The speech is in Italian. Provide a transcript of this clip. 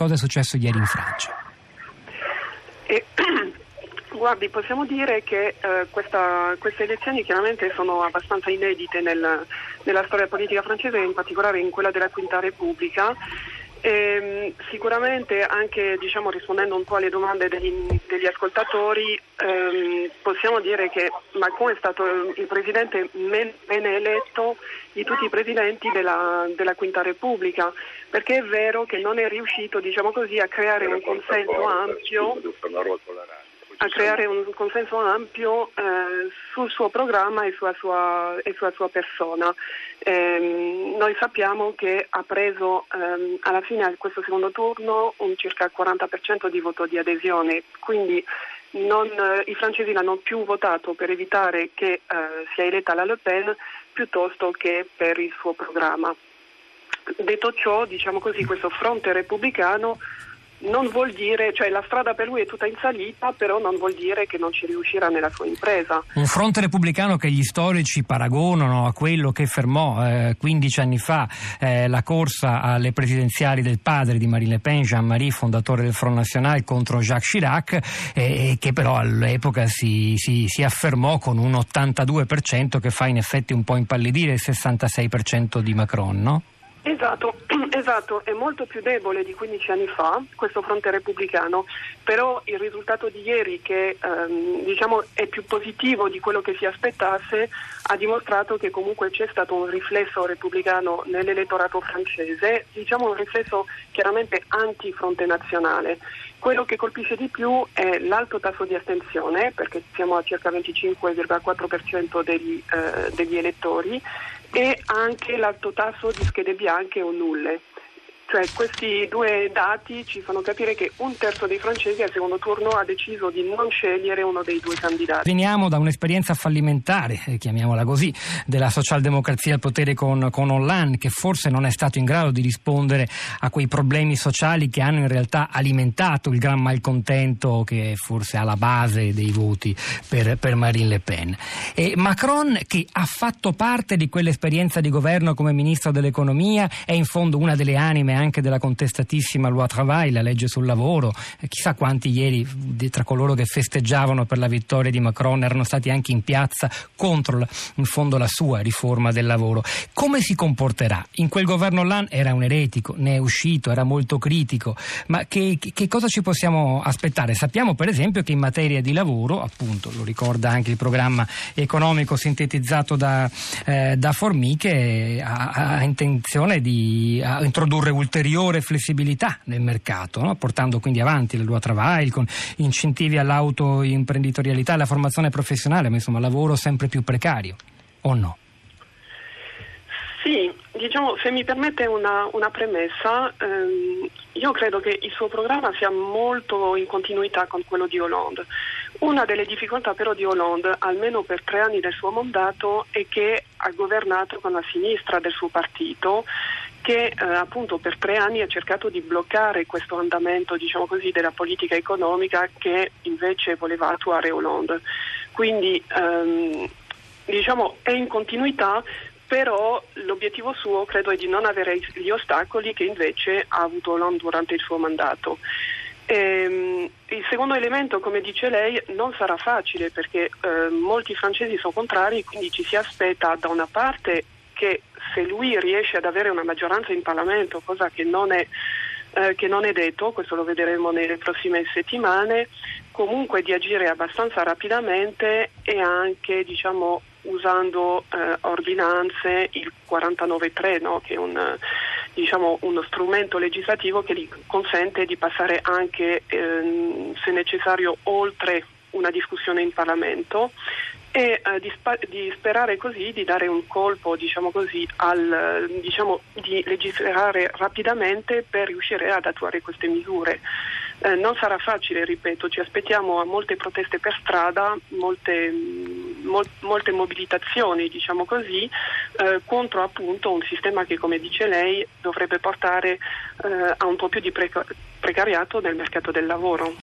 cosa è successo ieri in Francia. E, guardi, possiamo dire che eh, questa, queste elezioni chiaramente sono abbastanza inedite nel, nella storia politica francese, in particolare in quella della Quinta Repubblica. E, ehm, sicuramente anche diciamo, rispondendo un po' alle domande degli, degli ascoltatori ehm, possiamo dire che Macron è stato il presidente men, bene eletto di tutti i presidenti della, della, Quinta Repubblica perché è vero che non è riuscito diciamo così, a creare un consenso ampio a creare un consenso ampio eh, sul suo programma e sulla sua, e sulla sua persona. Eh, noi sappiamo che ha preso ehm, alla fine di questo secondo turno un circa 40% di voto di adesione, quindi non, eh, i francesi l'hanno più votato per evitare che eh, sia eletta la Le Pen piuttosto che per il suo programma. Detto ciò, diciamo così, questo fronte repubblicano non vuol dire, cioè la strada per lui è tutta in salita, però non vuol dire che non ci riuscirà nella sua impresa. Un fronte repubblicano che gli storici paragonano a quello che fermò eh, 15 anni fa eh, la corsa alle presidenziali del padre di Marine Le Pen, Jean-Marie, fondatore del Front National, contro Jacques Chirac, eh, che però all'epoca si, si, si, affermò con un 82% che fa in effetti un po' impallidire il 66% di Macron, no? Esatto, esatto, è molto più debole di 15 anni fa questo fronte repubblicano, però il risultato di ieri che ehm, diciamo, è più positivo di quello che si aspettasse ha dimostrato che comunque c'è stato un riflesso repubblicano nell'elettorato francese, diciamo un riflesso chiaramente anti-fronte nazionale. Quello che colpisce di più è l'alto tasso di astensione, perché siamo a circa 25,4% degli, eh, degli elettori, e anche l'alto tasso di schede bianche o nulle. Cioè, questi due dati ci fanno capire che un terzo dei francesi al secondo turno ha deciso di non scegliere uno dei due candidati. Veniamo da un'esperienza fallimentare, eh, chiamiamola così, della socialdemocrazia al potere con, con, Hollande, che forse non è stato in grado di rispondere a quei problemi sociali che hanno in realtà alimentato il gran malcontento che forse è alla base dei voti per, per Marine Le Pen. E Macron, che ha fatto parte di quell'esperienza di governo come ministro dell'economia, è in fondo una delle anime anche della contestatissima Loi Travail, la legge sul lavoro. Eh, chissà quanti ieri tra coloro che festeggiavano per la vittoria di Macron erano stati anche in piazza contro in fondo la sua riforma del lavoro. Come si comporterà? In quel governo là era un eretico, ne è uscito, era molto critico, ma che, che cosa ci possiamo aspettare? Sappiamo per esempio che in materia di lavoro, appunto lo ricorda anche il programma economico sintetizzato da, eh, da Formiche, ha, ha intenzione di introdurre ulteriori ulteriore flessibilità nel mercato, no? portando quindi avanti la loi travail con incentivi all'autoimprenditorialità alla formazione professionale, ma insomma lavoro sempre più precario, o no? Sì, diciamo, se mi permette una, una premessa, ehm, io credo che il suo programma sia molto in continuità con quello di Hollande. Una delle difficoltà però di Hollande, almeno per tre anni del suo mandato, è che ha governato con la sinistra del suo partito che eh, appunto per tre anni ha cercato di bloccare questo andamento diciamo così, della politica economica che invece voleva attuare Hollande. Quindi ehm, diciamo, è in continuità, però l'obiettivo suo credo è di non avere gli ostacoli che invece ha avuto Hollande durante il suo mandato. Ehm, il secondo elemento, come dice lei, non sarà facile perché eh, molti francesi sono contrari, quindi ci si aspetta da una parte che se lui riesce ad avere una maggioranza in Parlamento, cosa che non è, eh, che non è detto, questo lo vedremo nelle prossime settimane, comunque di agire abbastanza rapidamente e anche diciamo, usando eh, ordinanze, il 49.3, no? che è un, diciamo, uno strumento legislativo che gli consente di passare anche, eh, se necessario, oltre una discussione in Parlamento e eh, di, spa- di, sperare così di dare un colpo diciamo così, al, diciamo, di legiferare rapidamente per riuscire ad attuare queste misure. Eh, non sarà facile, ripeto, ci aspettiamo a molte proteste per strada, molte, mol- molte mobilitazioni diciamo così, eh, contro appunto un sistema che come dice lei dovrebbe portare eh, a un po' più di preca- precariato nel mercato del lavoro.